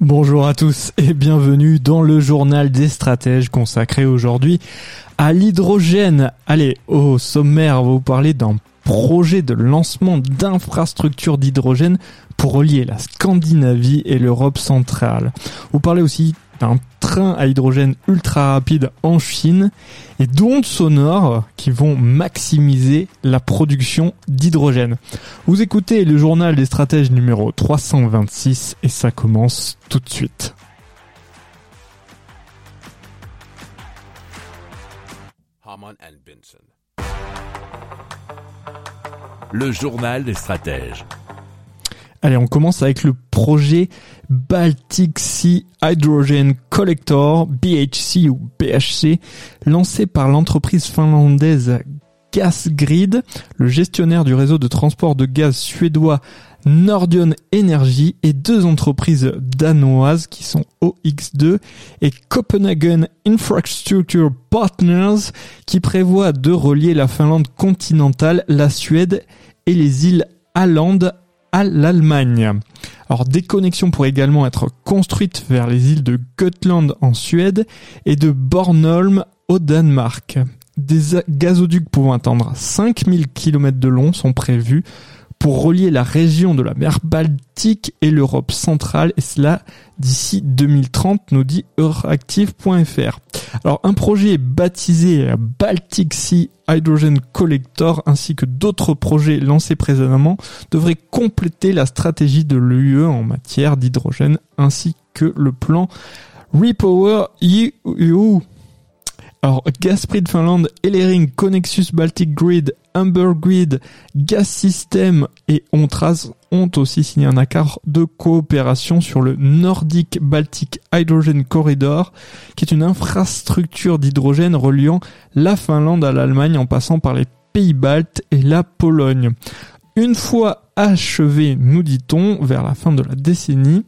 Bonjour à tous et bienvenue dans le journal des stratèges consacré aujourd'hui à l'hydrogène. Allez, au sommaire, on va vous parler d'un projet de lancement d'infrastructures d'hydrogène pour relier la Scandinavie et l'Europe centrale. Vous parlez aussi d'un train à hydrogène ultra rapide en Chine et d'ondes sonores qui vont maximiser la production d'hydrogène. Vous écoutez le journal des stratèges numéro 326 et ça commence tout de suite. Le journal des stratèges. Allez, on commence avec le projet Baltic Sea Hydrogen Collector, BHC ou BHC, lancé par l'entreprise finlandaise Gasgrid, le gestionnaire du réseau de transport de gaz suédois Nordion Energy et deux entreprises danoises qui sont OX2 et Copenhagen Infrastructure Partners qui prévoient de relier la Finlande continentale, la Suède et les îles Åland à l'Allemagne. Alors des connexions pourraient également être construites vers les îles de Gotland en Suède et de Bornholm au Danemark. Des gazoducs pouvant atteindre 5000 km de long sont prévus pour relier la région de la mer Baltique et l'Europe centrale, et cela d'ici 2030, nous dit Euractiv.fr. Alors un projet baptisé Baltic Sea Hydrogen Collector ainsi que d'autres projets lancés précédemment devraient compléter la stratégie de l'UE en matière d'hydrogène ainsi que le plan Repower EU. Alors, Gasprid Finland, Elering, Connexus Baltic Grid, Amber Grid, Gas System et Ontras ont aussi signé un accord de coopération sur le Nordic Baltic Hydrogen Corridor, qui est une infrastructure d'hydrogène reliant la Finlande à l'Allemagne en passant par les pays baltes et la Pologne. Une fois achevé, nous dit-on, vers la fin de la décennie,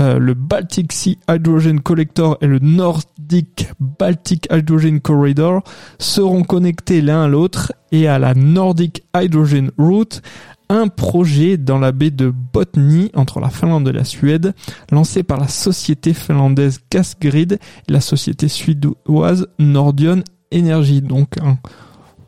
euh, le Baltic Sea Hydrogen Collector et le Nordic Baltic Hydrogen Corridor seront connectés l'un à l'autre et à la Nordic Hydrogen Route, un projet dans la baie de Botnie entre la Finlande et la Suède, lancé par la société finlandaise Gasgrid et la société suédoise Nordion Energy. Donc, hein,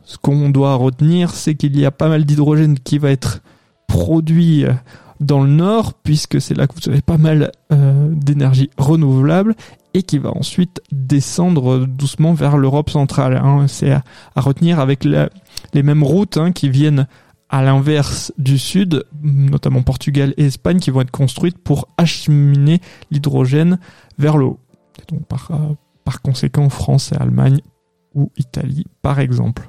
ce qu'on doit retenir, c'est qu'il y a pas mal d'hydrogène qui va être produit euh, dans le nord, puisque c'est là que vous avez pas mal euh, d'énergie renouvelable et qui va ensuite descendre doucement vers l'Europe centrale. Hein. C'est à, retenir avec les mêmes routes hein, qui viennent à l'inverse du sud, notamment Portugal et Espagne, qui vont être construites pour acheminer l'hydrogène vers le haut. Euh, par conséquent, France et Allemagne ou Italie, par exemple.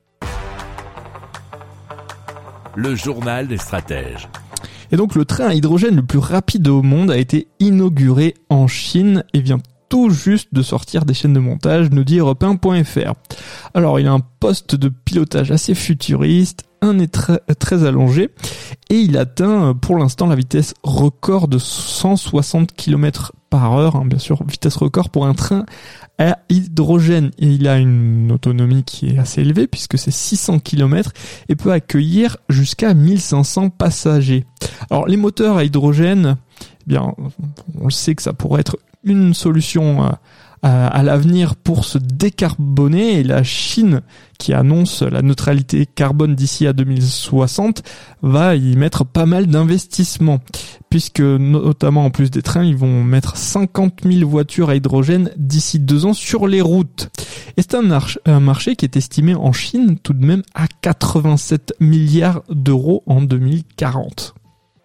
Le journal des stratèges. Et donc le train à hydrogène le plus rapide au monde a été inauguré en Chine et vient tout juste de sortir des chaînes de montage, nous dit europe Alors il a un poste de pilotage assez futuriste, un est très, allongé et il atteint pour l'instant la vitesse record de 160 km par heure, hein, bien sûr vitesse record pour un train à hydrogène et il a une autonomie qui est assez élevée puisque c'est 600 km et peut accueillir jusqu'à 1500 passagers. Alors les moteurs à hydrogène, eh bien on le sait que ça pourrait être une solution euh, à, l'avenir pour se décarboner et la Chine qui annonce la neutralité carbone d'ici à 2060 va y mettre pas mal d'investissements puisque notamment en plus des trains, ils vont mettre 50 000 voitures à hydrogène d'ici deux ans sur les routes. Et c'est un, un, marché qui est estimé en Chine tout de même à 87 milliards d'euros en 2040.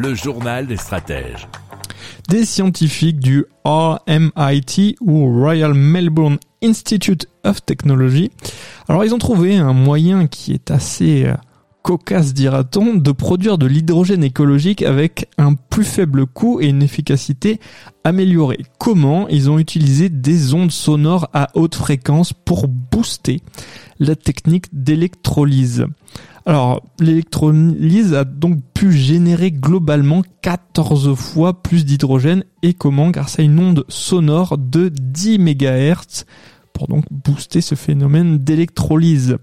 Le journal des stratèges. Des scientifiques du RMIT ou Royal Melbourne Institute of Technology. Alors ils ont trouvé un moyen qui est assez euh, cocasse, dira-t-on, de produire de l'hydrogène écologique avec un plus faible coût et une efficacité améliorée. Comment? Ils ont utilisé des ondes sonores à haute fréquence pour booster la technique d'électrolyse. Alors, l'électrolyse a donc pu générer globalement 14 fois plus d'hydrogène et comment Grâce à une onde sonore de 10 MHz pour donc booster ce phénomène d'électrolyse.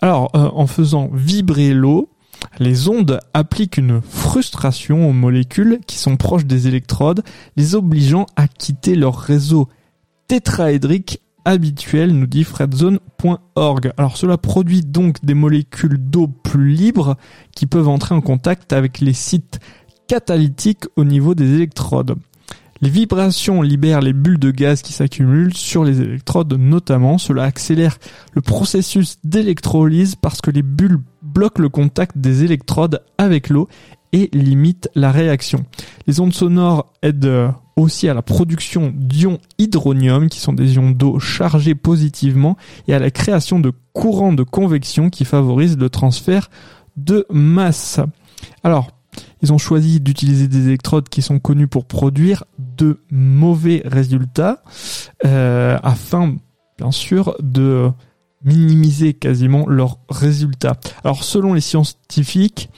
Alors, euh, en faisant vibrer l'eau, les ondes appliquent une frustration aux molécules qui sont proches des électrodes, les obligeant à quitter leur réseau tétraédrique habituel, nous dit fredzone.org. Alors cela produit donc des molécules d'eau plus libres qui peuvent entrer en contact avec les sites catalytiques au niveau des électrodes. Les vibrations libèrent les bulles de gaz qui s'accumulent sur les électrodes notamment. Cela accélère le processus d'électrolyse parce que les bulles bloquent le contact des électrodes avec l'eau et limitent la réaction. Les ondes sonores aident aussi à la production d'ions hydronium qui sont des ions d'eau chargés positivement et à la création de courants de convection qui favorisent le transfert de masse. Alors, ils ont choisi d'utiliser des électrodes qui sont connues pour produire de mauvais résultats euh, afin, bien sûr, de minimiser quasiment leurs résultats. Alors selon les scientifiques,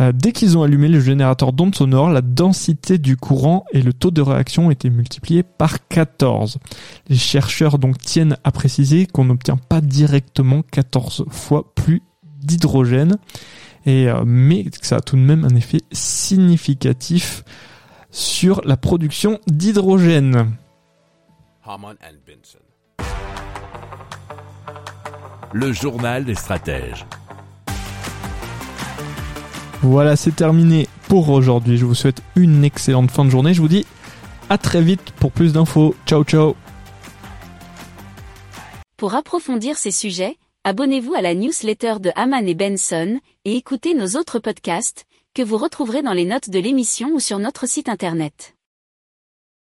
euh, dès qu'ils ont allumé le générateur d'ondes sonores, la densité du courant et le taux de réaction ont été multipliés par 14. Les chercheurs donc tiennent à préciser qu'on n'obtient pas directement 14 fois plus d'hydrogène euh, mais ça a tout de même un effet significatif sur la production d'hydrogène. Le journal des stratèges. Voilà, c'est terminé pour aujourd'hui. Je vous souhaite une excellente fin de journée. Je vous dis à très vite pour plus d'infos. Ciao ciao. Pour approfondir ces sujets, abonnez-vous à la newsletter de Haman et Benson et écoutez nos autres podcasts que vous retrouverez dans les notes de l'émission ou sur notre site internet.